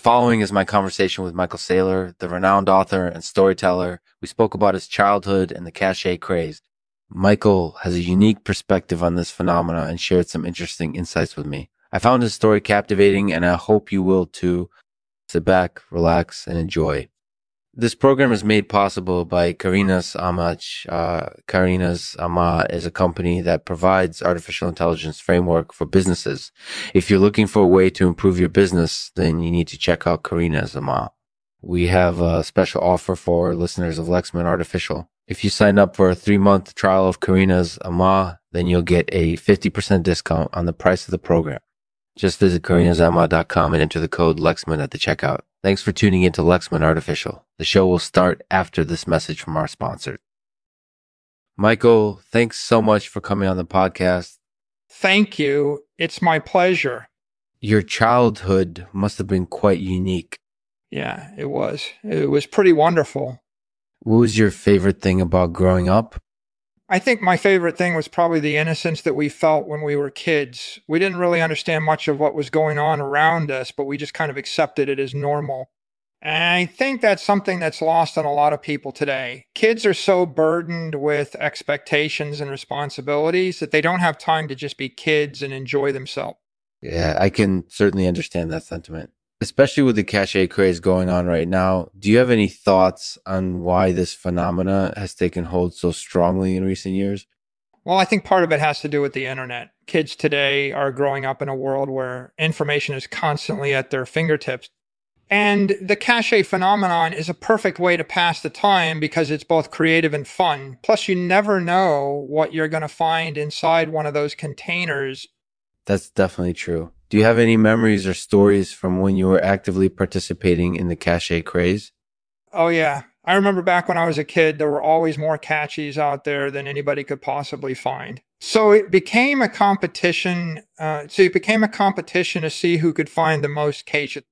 following is my conversation with Michael Saylor, the renowned author and storyteller. We spoke about his childhood and the cache craze. Michael has a unique perspective on this phenomena and shared some interesting insights with me. I found his story captivating and I hope you will too. Sit back, relax, and enjoy. This program is made possible by Karinas Amach. Uh, Karinas Ama is a company that provides artificial intelligence framework for businesses. If you're looking for a way to improve your business, then you need to check out Karinas Ama. We have a special offer for listeners of Lexman Artificial. If you sign up for a three month trial of Karinas Ama, then you'll get a 50% discount on the price of the program. Just visit karinasama.com and enter the code Lexman at the checkout. Thanks for tuning in to Lexman Artificial. The show will start after this message from our sponsor. Michael, thanks so much for coming on the podcast. Thank you. It's my pleasure. Your childhood must have been quite unique. Yeah, it was. It was pretty wonderful. What was your favorite thing about growing up? I think my favorite thing was probably the innocence that we felt when we were kids. We didn't really understand much of what was going on around us, but we just kind of accepted it as normal. And I think that's something that's lost on a lot of people today. Kids are so burdened with expectations and responsibilities that they don't have time to just be kids and enjoy themselves. Yeah, I can certainly understand that sentiment especially with the cache craze going on right now, do you have any thoughts on why this phenomena has taken hold so strongly in recent years? Well, I think part of it has to do with the internet. Kids today are growing up in a world where information is constantly at their fingertips. And the cache phenomenon is a perfect way to pass the time because it's both creative and fun. Plus, you never know what you're going to find inside one of those containers. That's definitely true. Do you have any memories or stories from when you were actively participating in the cache craze? Oh, yeah. I remember back when I was a kid, there were always more caches out there than anybody could possibly find. So it became a competition. Uh, so it became a competition to see who could find the most caches.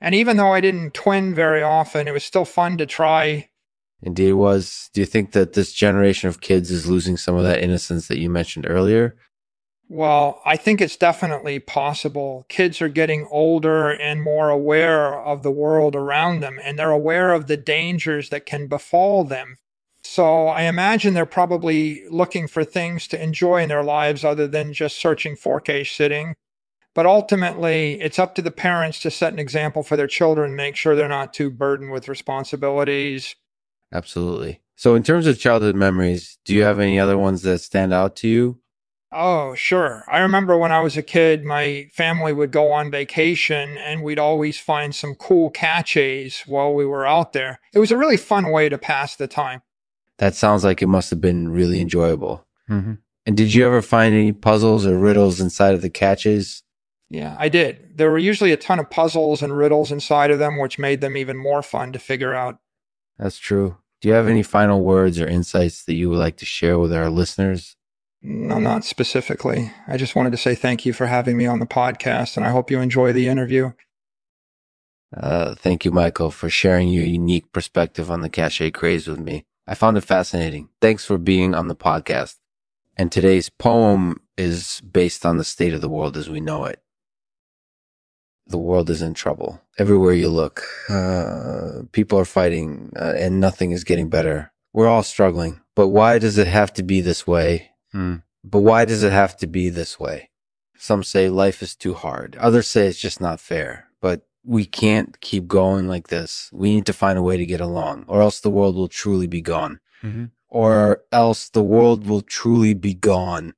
And even though I didn't twin very often, it was still fun to try. Indeed, it was. Do you think that this generation of kids is losing some of that innocence that you mentioned earlier? Well, I think it's definitely possible. Kids are getting older and more aware of the world around them, and they're aware of the dangers that can befall them. So I imagine they're probably looking for things to enjoy in their lives other than just searching for cache sitting. But ultimately, it's up to the parents to set an example for their children, make sure they're not too burdened with responsibilities. Absolutely. So, in terms of childhood memories, do you have any other ones that stand out to you? Oh, sure. I remember when I was a kid, my family would go on vacation and we'd always find some cool caches while we were out there. It was a really fun way to pass the time. That sounds like it must have been really enjoyable. Mm-hmm. And did you ever find any puzzles or riddles inside of the caches? Yeah, I did. There were usually a ton of puzzles and riddles inside of them, which made them even more fun to figure out. That's true. Do you have any final words or insights that you would like to share with our listeners no, not specifically. I just wanted to say thank you for having me on the podcast, and I hope you enjoy the interview. Uh, thank you, Michael, for sharing your unique perspective on the cache craze with me. I found it fascinating. Thanks for being on the podcast. And today's poem is based on the state of the world as we know it. The world is in trouble. Everywhere you look, uh, people are fighting uh, and nothing is getting better. We're all struggling. But why does it have to be this way? Hmm. But why does it have to be this way? Some say life is too hard. Others say it's just not fair. But we can't keep going like this. We need to find a way to get along, or else the world will truly be gone. Mm-hmm. Or else the world will truly be gone.